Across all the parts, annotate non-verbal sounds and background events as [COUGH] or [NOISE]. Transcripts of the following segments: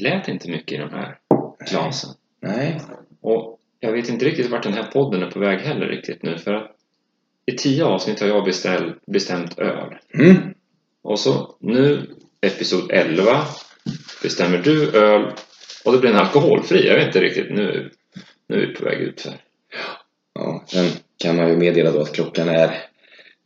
lät inte mycket i de här glasen. Nej. Och jag vet inte riktigt vart den här podden är på väg heller riktigt nu för att i tio avsnitt har jag beställ, bestämt öl. Mm. Och så nu, episod 11, bestämmer du öl och det blir en alkoholfri. Jag vet inte riktigt, nu, nu är vi på väg ut för. Ja, sen kan man ju meddela då att klockan är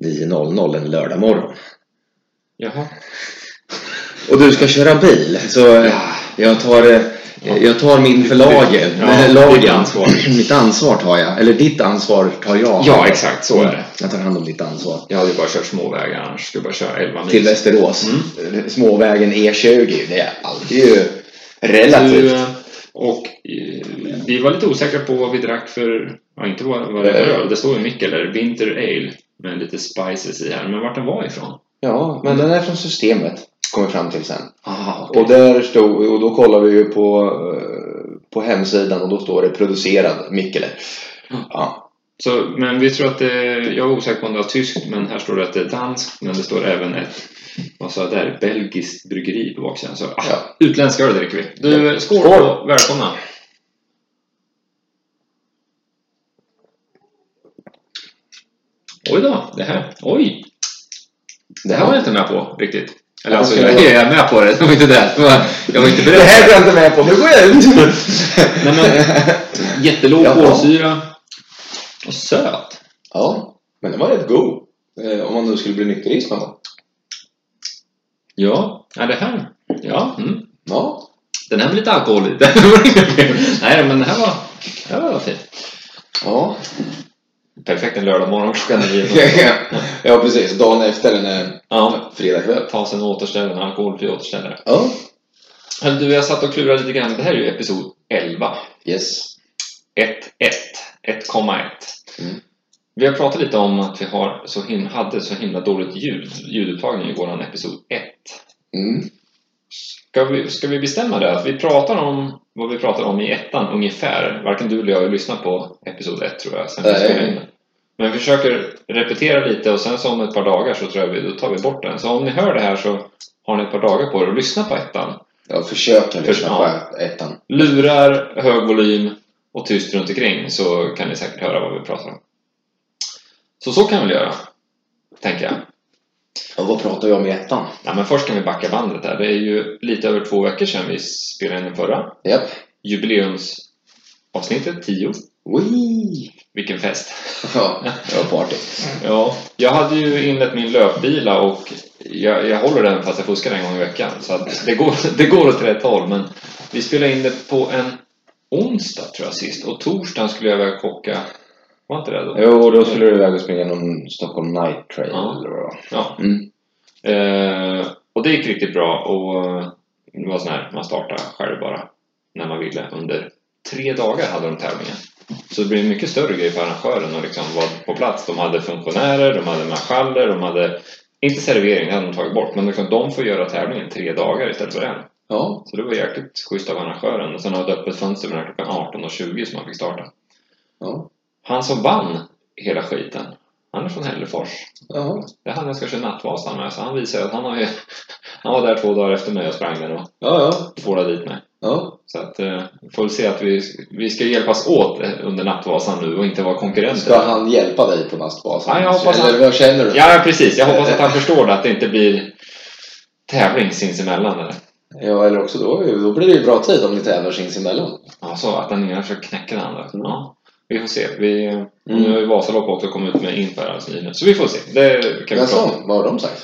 9.00 en lördag morgon. Jaha. Och du ska köra bil, så eh, jag tar, eh, jag tar min för lagen. Ja, eh, lagen. ansvar. Mitt ansvar tar jag. Eller ditt ansvar tar jag. Ja, exakt så är det. Jag tar hand om ditt ansvar. Jag hade ju bara kört småvägar annars skulle bara köra 11 mil. Till Västerås. Mm. Småvägen E20. Det är alltid ju relativt. Du, eh, och eh, vi var lite osäkra på vad vi drack för, ja inte vad, vad det för öl. Det står ju Mikkel där, Winter Ale med lite spices i här. Men vart den var ifrån? Ja, men den är från systemet. Kommer fram till sen. Ah, Och där stod, och då kollar vi ju på, eh, på hemsidan och då står det producerad Mikkele. Mm. Ja. Så, men vi tror att det, jag var osäker på om det var tyskt, men här står det att det är danskt. Men det står även ett, vad sa jag där, belgiskt bryggeri på baksidan. Så ah, Ja. utländska öl dricker vi. Du, skål, Skål. och välkomna! Oj då, det här, oj! Det här var jag inte med på riktigt. Eller alltså, jag det är med på det, det var inte det. det jag var inte Det beredd. här går jag inte med på, nu går jag ut! Nej, men, jättelåg Jaha. kolsyra. Och söt. Ja, men den var rätt god. Eh, Om man nu skulle bli nykterist någon gång. Ja, ja det här. Ja, mm. Ja. Den här var lite alkohol [LAUGHS] i. Nej, men den här var, den här var fin. Ja. Perfekt en lördag morgon klockan nio. [LAUGHS] ja, precis. Dagen efter en Ja, fredagkväll. ta sig en återställare, en alkoholfri återställare. Ja. Du, jag satt och klurade lite grann. Det här är ju episod 11. Yes. 1.1. 1,1. Mm. Vi har pratat lite om att vi har så him- hade så himla dåligt ljud, ljudupptagning i våran episod 1. Mm. Ska vi, ska vi bestämma det? Att vi pratar om vad vi pratar om i ettan ungefär. Varken du eller jag har lyssnat på episod 1 tror jag. Sen vi Nej. Men vi försöker repetera lite och sen så om ett par dagar så tror jag vi, då tar vi bort den. Så om ni hör det här så har ni ett par dagar på er att lyssna på ettan. Jag försöker lyssna Ja. på ettan. Lurar, hög volym och tyst runt omkring så kan ni säkert höra vad vi pratar om. Så så kan vi göra. Tänker jag. Och vad pratar vi om i ettan? Ja, men först kan vi backa bandet här. Det är ju lite över två veckor sedan vi spelade in den förra. Japp. Jubileumsavsnittet, 10. Wee. Vilken fest! Ja, [LAUGHS] det var party. Ja, jag hade ju inlett min löpbila och jag, jag håller den fast jag fuskar en gång i veckan. Så det, går, [LAUGHS] det går åt rätt håll. Men vi spelade in det på en onsdag tror jag sist. Och torsdagen skulle jag iväg kocka. Var inte det då? Jo, då skulle du iväg och springa någon Stockholm Night Trail Ja. eller vad det. Ja. Mm. Eh, och det gick riktigt bra. Och eh, det var sån här, man startade själv bara när man ville. Under tre dagar hade de tävlingen. Så det blev en mycket större grej för arrangören att liksom vara på plats. De hade funktionärer, de hade marschaller, de hade inte servering, det hade de tagit bort, men liksom, de får göra tävlingen tre dagar istället för en. Ja. Så det var jäkligt schysst av arrangören. Och sen hade öppet fönster mellan klockan 18.20 som man fick starta. Ja. Han som vann hela skiten, han är från Hällefors. Ja. Det är han jag ska köra Nattvasan med, så han visar att han har ju... Han var där två dagar efter mig och sprang den och Ja, ja. tvålade dit mig. ja. Så att, eh, får väl se att vi, vi ska hjälpas åt eh, under Nattvasan nu och inte vara konkurrenter. Ska han hjälpa dig på Nastbasen? Ja, jag hoppas Eller han- vad känner du? Ja, precis. Jag hoppas att han förstår det, att det inte blir tävling sinsemellan. Eller? Ja, eller också då, då blir det ju bra tid om ni tävlar sinsemellan. Ja, så att den ena försöker knäcka den andra. Ja, vi får se. Vi, Mm. Nu har ju Vasalopp också kommit ut med inför alldeles nyligen. Så vi får se. Det kan vi prata om. så, vad har de sagt?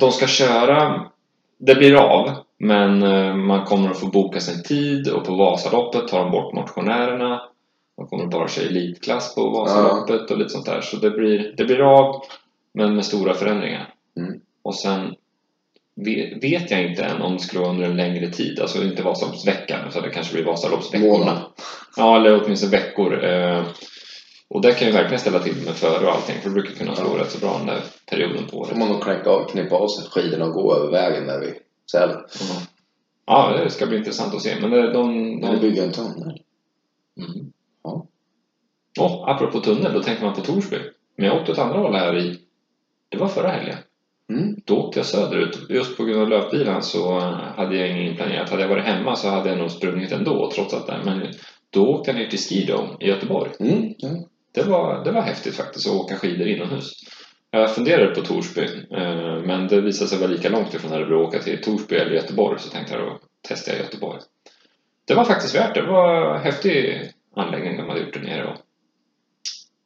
De ska köra... Det blir av, men eh, man kommer att få boka sin tid och på Vasaloppet tar de bort motionärerna. De kommer bara köra elitklass på Vasaloppet och lite sånt där. Så det blir, det blir av, men med stora förändringar. Mm. Och sen ve- vet jag inte än om det skulle vara under en längre tid. Alltså inte Vasaloppsveckan, så det kanske blir Vasaloppsveckorna. Månad. Ja, eller åtminstone veckor. Eh, och det kan ju verkligen ställa till med före och allting, för det brukar kunna slå Ja. rätt så bra den där perioden på får året. man nog knäcka av, knippa av sig skidorna och gå över vägen där vid Sälen. Mm. Ja, det ska bli intressant att se. Men det, de... Eller de... bygga en tunnel. Mm. Ja. Och apropå tunnel, då tänker man på Torsby. Men jag åkte åt andra hållet här i... Det var förra helgen. Mm. Då åkte jag söderut. Just på grund av löpbilen så hade jag inget inplanerat. Hade jag varit hemma så hade jag nog sprungit ändå trots att det. Men då åkte jag ner till Skidome i Göteborg. Mm. Ja. Det var, det var häftigt faktiskt att åka skidor inomhus. Jag funderade på Torsby, eh, men det visade sig vara lika långt ifrån Örebro att åka till Torsby eller Göteborg, så tänkte jag då testar jag Göteborg. Det var faktiskt värt det. Det var en häftig anläggning de hade gjort där nere. Och...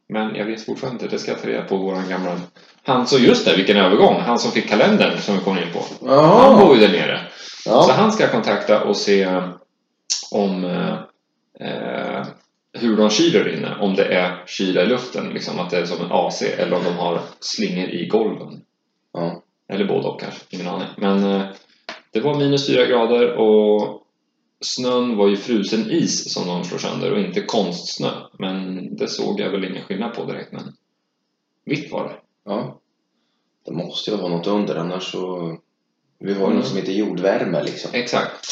Men jag vet fortfarande inte, det ska jag ta reda på våran gamla... Han, så just det, vilken övergång! Han som fick kalendern som vi kom in på. Han Jaha. bor ju där nere. Så Ja. han ska kontakta och se om eh, eh, hur de kyler inne. Om det är kyla i luften, liksom att det är som en AC eller om de har slingor i golven. Ja. Eller både och kanske, ingen aning. Men eh, det var minus fyra grader och snön var ju frusen is som de slår sönder och inte konstsnö. Men det såg jag väl ingen skillnad på direkt. Men vitt var det. ja. Det måste ju vara något under annars så... Vi har ju Mm. något som heter jordvärme liksom. Exakt.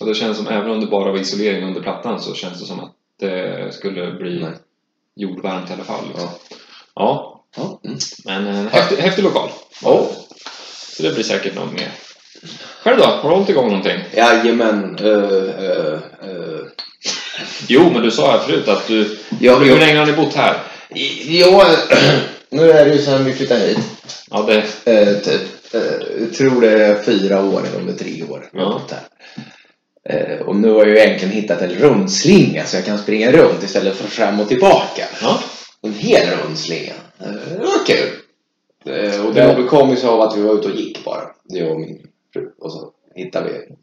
Och det känns som, även om det bara var isolering under plattan så känns det som att det skulle bli Nej. jordvarmt i alla fall. Liksom. Ja. Ja. Ja. Mm. men en häftig, häftig lokal. Oh. Så det blir säkert något mer. Själv då? Har du hållit igång någonting? Jajamän. Uh, uh, uh. Jo, men du sa här förut att du... Ja, hur jag, länge har ni bott här? ja, [CLEARS THROAT] nu är det ju sedan vi flyttade hit. Ja, det... Eh, typ. Eh, jag tror det är fyra år eller om det är tre år Ja. bott här. Eh, och nu har jag egentligen hittat en rundslinga så jag kan springa runt istället för fram och tillbaka. Ja. En hel rundslinga. Eh, det var kul. Eh, och det bekom ju sig av att vi var ute och gick bara. Jag och min fru. Och så hittade vi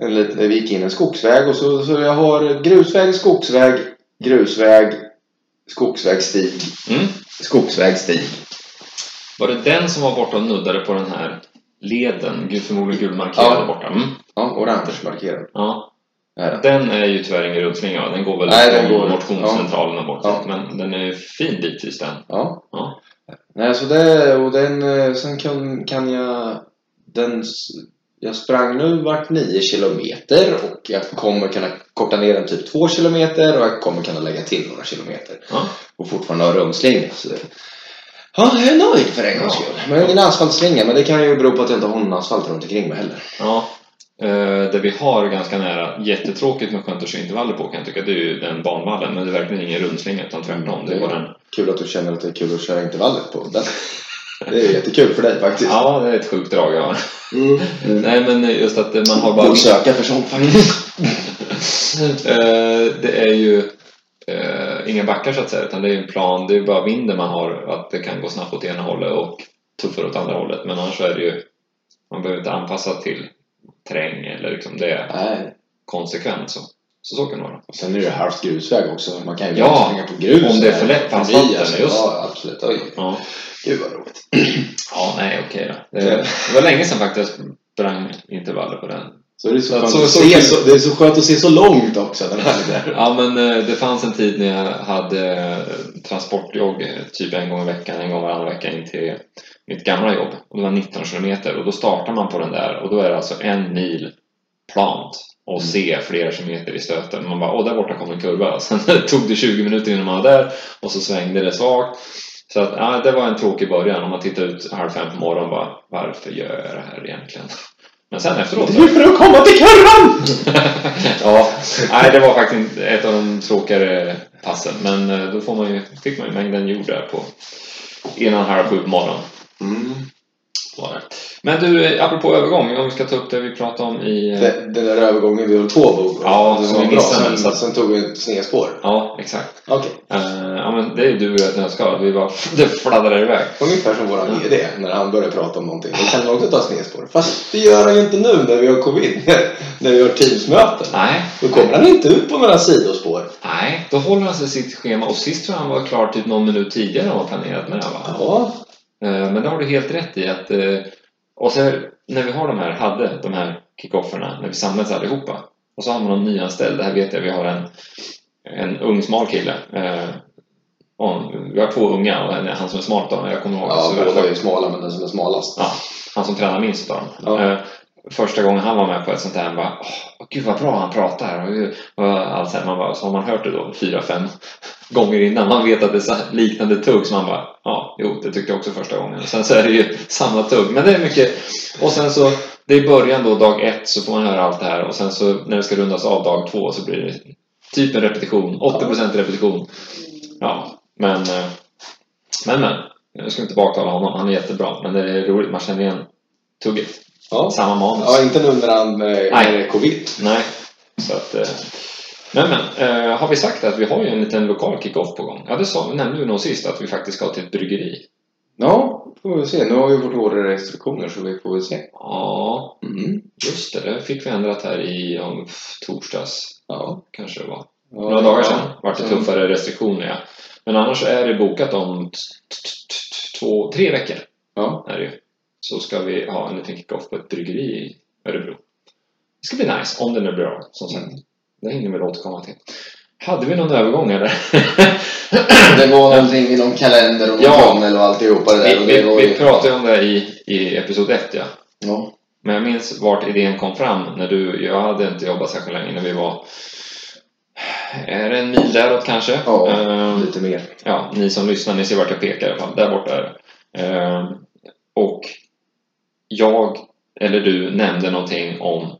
en liten, vi gick in en skogsväg och så, så jag har grusväg, skogsväg, grusväg, skogsvägsstig, Mm. skogsvägsstig. Var det den som var borta och nuddade på den här leden? Gud, förmodligen gulmarkerad Ja. borta. Mm. Ja, orange markerad. Ja. Är den. Är ju tyvärr ingen rundslinga. Den går väl Nej, den går- motionscentralen och bort. Ja. Men den är fin bitvis den. Ja. Ja. Nej, så det, och den, eh, sen kan, kan jag, den, jag sprang nu vart 9 kilometer och jag kommer kunna korta ner den typ 2 kilometer och jag kommer kunna lägga till några kilometer. Ja. Och fortfarande ha rundslinga. Ja, jag är nöjd för en gångs Ja. skull. Men ingen asfaltslinga, men det kan ju bero på att jag inte har någon asfalt runt omkring mig heller. Ja. Eh, det vi har ganska nära, jättetråkigt med skönt att köra intervaller på kan jag tycka, det är ju den banvallen. Men det är verkligen ingen rundslinga utan tvärtom. Det är bara en... Kul att du känner att det är kul att köra intervaller på den. Det är jättekul för dig faktiskt. Ja, det är ett sjukt drag jag har. Mm. Mm. [LAUGHS] Nej, men just att man har bara... Borde söka för sånt faktiskt. [LAUGHS] Eh, det är ju eh, inga backar så att säga, utan det är en plan. Det är bara vinden man har, att det kan gå snabbt åt ena hållet och tuffare åt andra hållet. Men annars är det ju, man behöver inte anpassa till terräng eller liksom det är Nej. konsekvent så. Så så kan det vara. Sen är det halvt grusväg också. Man kan ju Ja, springa på grus. om det är för lätt på asfalten, alltså. just. Ja, absolut. Oj, Ja, gud vad roligt. ja nej okej då. Det, det var länge sedan faktiskt jag sprang intervaller på den. Så det, är så skönt så- att så se så, det är så skönt att se så långt också. Den här där. Ja men eh, det fanns en tid när jag hade eh, transportjogg eh, typ en gång i veckan, en gång varannan vecka in till mitt gamla jobb. Och det var 19 kilometer och då startar man på den där och då är det alltså en mil plant och Mm. se flera kilometer i stöten. Man bara, åh där borta kommer en kurva. [LAUGHS] Sen tog det 20 minuter innan man var där och så svängde det svagt. Så att, ja, det var en tråkig början. Om man tittar ut halv fem på morgonen bara, varför gör jag det här egentligen? Men sen efteråt Det är för att komma till kurvan! [LAUGHS] ja, nej det var faktiskt ett av de tråkigare passen. Men eh, då får man ju, fick man ju mängden jord där på innan halv sju på morgonen. Mm. Men du, eh, apropå övergång, om vi ska ta upp det vi pratade om i... eh, Den, den där övergången vi höll på på. Ja, det som var vi bra. missade, Sen, sen tog vi ett snedspår. Ja, exakt. Okej. Eh, ja, men det är ju du och jag ett nötskal. Vi bara, [LAUGHS] det fladdrar iväg. Ungefär som våran VD när han börjar prata om någonting. Då kan man också ta snedspår. Fast det gör han ju inte nu när vi har covid. [LAUGHS] när vi har Teamsmöten. Nej, Då kommer han inte ut på några sidospår. nej, då håller han sig sitt schema. Och sist tror jag han var klar typ någon minut tidigare än vad planerat med. Va? Ja. Eh, Men det har du helt rätt i att eh, och så här, när vi har de här, hade de här kickofferna, när vi samlades allihopa och så har man någon nyanställd, det här vet jag, vi har en, en ung smal kille eh, vi har två unga och han som är smart då, jag kommer ihåg Ja, båda är ju smala men den som är smalast. Ja, han som tränar minst av dem. Ja. Eh, första gången han var med på ett sånt här, han bara Åh, gud vad bra han pratar. Och, och allt så, här, man bara, så har man hört det då fyra, fem [LAUGHS] gånger innan. Man vet att det är liknande tugg. Så man bara, ja, jo, det tyckte jag också första gången. Och sen så är det ju samma tugg. Men det är mycket. Och sen så, det är början då, dag ett, så får man höra allt det här. Och sen så när det ska rundas av dag två så blir det typ en repetition. 80% repetition. Ja, men, eh, men, men. Jag ska inte baktala honom, han är jättebra. Men det är roligt, man känner igen tugget. Ja. Samma manus. ja, inte nu när han är covid. Nej. Så att, eh, men men, eh, har vi sagt att vi har ju en liten lokal kick-off på gång? Ja, det sa, nämnde vi nog sist att vi faktiskt ska till ett bryggeri. Ja, får vi se. Nu har vi fått hårdare restriktioner så vi får väl se. Ja, Mm. just det. Det fick vi ändrat här i om, torsdags, Ja. kanske det var. ja. Några dagar sedan vart det tuffare restriktioner, ja. Men annars är det bokat om två, tre veckor. Ja. Är det ju. Så ska vi ha en liten kick-off på ett bryggeri i Örebro. Det ska bli nice, om det nu blir av, som sagt. Mm. Det hinner vi väl återkomma till. Hade vi någon övergång eller? [LAUGHS] Det var någonting i någon kalender och någon Ja. tunnel och alltihopa det där. vi, vi, vi pratade ju om det i, i episod 1 ja. Ja. Men jag minns vart idén kom fram när du, jag hade inte jobbat särskilt länge när vi var är det en mil däråt kanske? Ja, Ehm, lite mer. ja, ni som lyssnar, ni ser vart jag pekar i alla fall. Där borta är det. Ehm, och jag, eller du, nämnde någonting om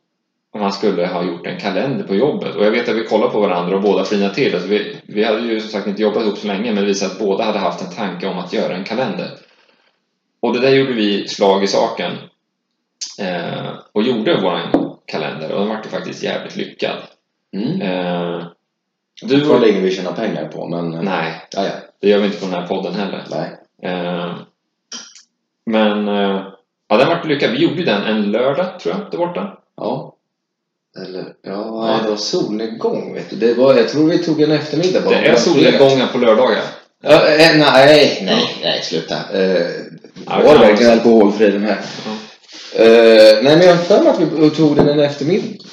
om man skulle ha gjort en kalender på jobbet. Och jag vet att vi kollade på varandra och båda flinade till. Alltså vi, vi hade ju som sagt inte jobbat ihop så länge men det visade att båda hade haft en tanke om att göra en kalender. Och det där gjorde vi slag i saken. Eh, och gjorde våran kalender och den vart ju faktiskt jävligt lyckad. Mm. Eh, Du det ingen vi tjänar pengar på, men... Nej, Ja, ja. det gör vi inte på den här podden heller. Nej. Eh, men eh, ja, den vart lyckad. Vi gjorde den en lördag, tror jag, där borta. Ja. Eller, ja, Ja. det var solnedgång, vet du. Det var, jag tror vi tog en eftermiddag bara. Det är solnedgångar på lördagar. Ja, eh, nej, nej, nej, sluta. Eh, var det verkligen alkoholfri den här? Eh, nej, men jag har för mig att vi tog den en eftermiddag.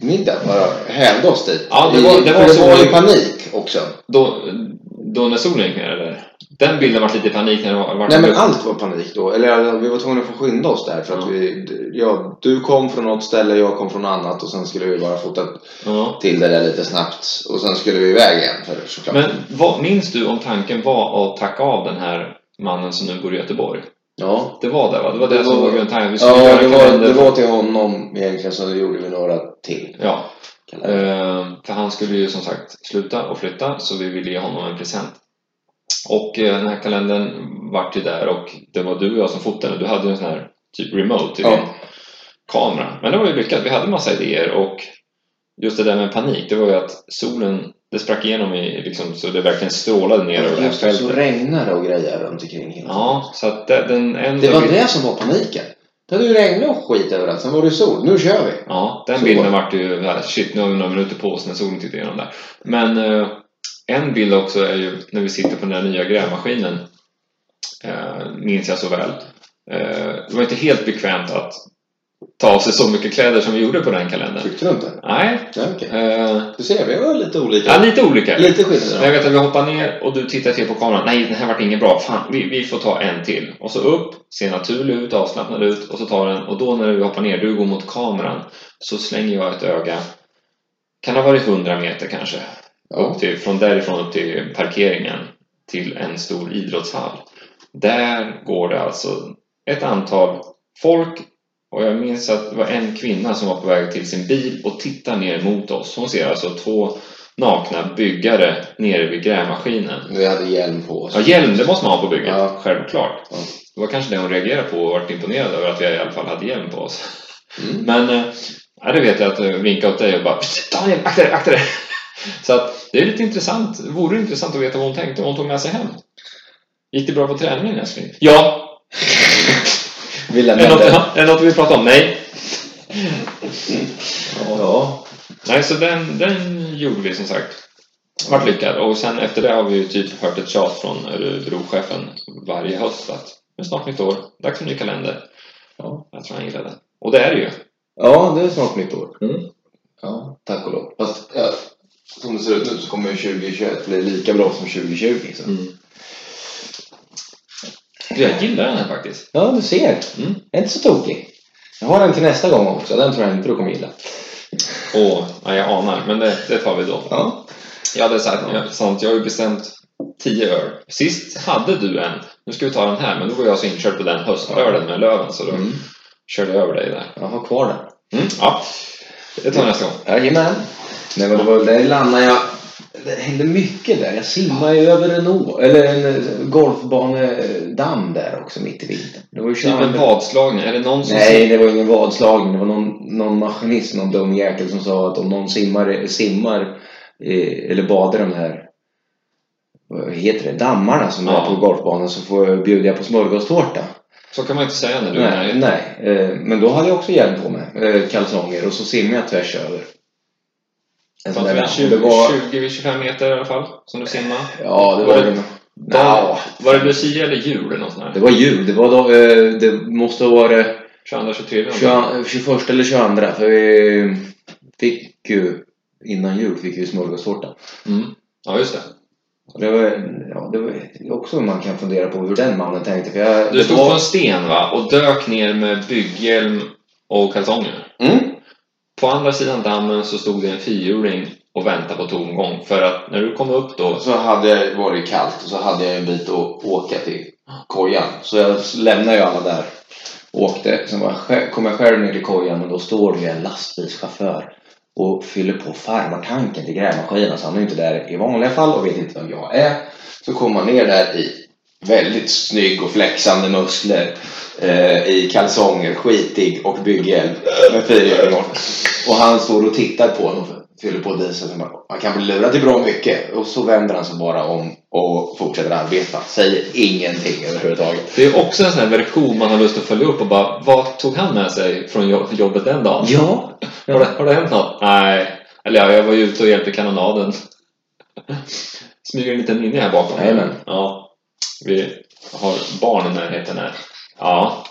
Middag, bara hävde oss dit. Ja, det I- var- det för var det var ju panik också. Då, då när solen gick ner, eller? Den bilden vart lite i panik när det var... vart Nej, men det- allt var panik då. Eller alltså, vi var tvungna att få skynda oss där. För att vi, ja, du kom från något ställe, jag kom från annat. Och sen skulle vi bara fota Ja. till det där lite snabbt. Och sen skulle vi iväg igen, för, såklart. Men vad, minns du om tanken var att tacka av den här mannen som nu bor i Göteborg? Ja. Det var det va? Det var det, Det som var- grundtanken. Ja, det var, det var till honom egentligen, så gjorde vi några till. Ja, eh, för han skulle ju som sagt sluta och flytta så vi ville ge honom en present. Och eh, den här kalendern vart ju där och det var du och jag som fotade. Du hade ju en sån här typ remote till Ja. din kamera. Men det var ju lyckat. Vi hade massa idéer och just det där med panik, det var ju att solen, det sprack igenom i, liksom, så det verkligen strålade ner över det det, så fältet. regnade och grejer runt omkring. hela Ja, så att det, den en Det var bild- det som var paniken. Det hade ju regnat och skit överallt, sen var det sol. Nu kör vi! Ja, den Så bilden var vart ju här, shit nu har vi några minuter på oss när solen tittar igenom där. Men eh, en bild också är ju när vi sitter på den där nya grävmaskinen. Eh, minns jag så väl. Eh, det var inte helt bekvämt att ta av sig så mycket kläder som vi gjorde på den kalendern. Tyckte du inte? Nej, Ja, okej. eh, Du ser, vi var lite olika. ja, lite olika. Lite Men jag vet att vi hoppar ner och du tittar till på kameran. Nej, den här vart inget bra. Fan, vi, vi får ta en till. Och så upp, ser naturlig ut, avslappnad ut och så tar den. Och då när vi hoppar ner, du går mot kameran, så slänger jag ett öga. Kan ha varit 100 meter kanske. Ja. Till, från därifrån upp till parkeringen till en stor idrottshall. Där går det alltså ett antal folk och jag minns att det var en kvinna som var på väg till sin bil och tittar ner mot oss. Hon ser alltså två nakna byggare nere vid grävmaskinen. Vi hade hjälm på oss. Ja, hjälm, det måste man ha på bygget. Ja. Självklart. Ja. Det var kanske det hon reagerade på och varit imponerad över att vi i alla fall hade hjälm på oss. Mm. Men eh, ja, det vet jag att jag vinkade åt dig och bara Daniel, akta dig, akta dig! [LAUGHS] Så att det är lite intressant. Det vore intressant att veta vad hon tänkte, vad hon tog med sig hem. Gick det bra på träningen älskling? Ja! Vi Är något, är det något vi pratar om? Nej! Ja. Nej, så den, den gjorde vi som sagt. Vart lyckad. Och sen efter det har vi ju typ hört ett tjat från Örebrochefen varje höst att det är snart nytt år, dags för ny kalender. Ja. Jag tror han gillade det. Och det är det ju. ja, det är snart mitt år. Mm. Ja, tack och lov. Fast ja, som det ser ut nu så kommer ju 2021 bli lika bra som 2020. Så. Mm. Jag gillar den här faktiskt. Ja, du ser. Mm. Är inte så tokig. Jag har en till nästa gång också. Den tror jag inte du kommer gilla. Åh, ja, jag anar. Men det, det tar vi då. Ja. Jag hade sagt, jag, sant, jag har ju bestämt 10 öl. Sist hade du en. Nu ska vi ta den här, men då var jag så inkörd på den höstölen med löven så då Mm. körde jag över dig där. Jag har kvar den. Mm, ja, det tar vi nästa gång. Jajamän. Nej men det var landade jag. Det hände mycket där. Jag simmade ju över en å, eller en golfbanedamm där också mitt i vintern. Det var ju Typ en 22 vadslagning. Är det någon som Nej, det var ingen vadslagning. Det var någon, någon maskinist, någon dum jäkel som sa att om någon simmar, simmar eller badar de här vad heter det, dammarna som Ja. är på golfbanan så får jag bjuda på smörgåstårta. Så kan man inte säga när du är Nej, nej. Eh, men då hade jag också hjälm på mig, eh, kalsonger och så simmade jag tvärs över. En sån där damm. 20, Det var, 20-25 meter i alla fall som du simmar. ja, det var var, det- det, Dag, var det Lucia eller jul eller något sånt det där? var jul. Det, var då, eh, det måste ha varit 22, 23? 20, 21 eller 22 för vi fick ju innan jul fick vi smörgåstårta. Mm. Ja, just det. Det var, ja, det var också man kan fundera på hur den mannen tänkte. För jag, Du det stod var, på en sten va? Och dök ner med bygghjälm och kalsonger. mm, på andra sidan dammen så stod det en fyrhjuling och väntade på tomgång. För att när du kom upp då... så hade det varit kallt och så hade jag en bit att åka till kojan. Så jag lämnade ju alla där. Åkte. Sen kom jag själv ner till kojan och då står det en lastbilschaufför och fyller på farmartanken till grävmaskinen. Så han är ju inte där i vanliga fall och vet inte vem jag är. Så kommer man ner där i väldigt snygg och flexande muskler eh, i kalsonger, skitig och bygghjälm med fyrhjuling och och han står och tittar på honom och fyller på diesel. Man kan bli lurad till bra mycket. Och så vänder han sig bara om och fortsätter arbeta. Säger ingenting överhuvudtaget. Det är också en sån här version man har lust att följa upp och bara Vad tog han med sig från jo- jobbet den dagen? Ja. Har, det, har det hänt något? Nej. Eller ja, jag var ju ute och hjälpte kanonaden. Smyger en liten linje här bakom. Jajamän. Ja. Vi har barn i närheten här. Ja.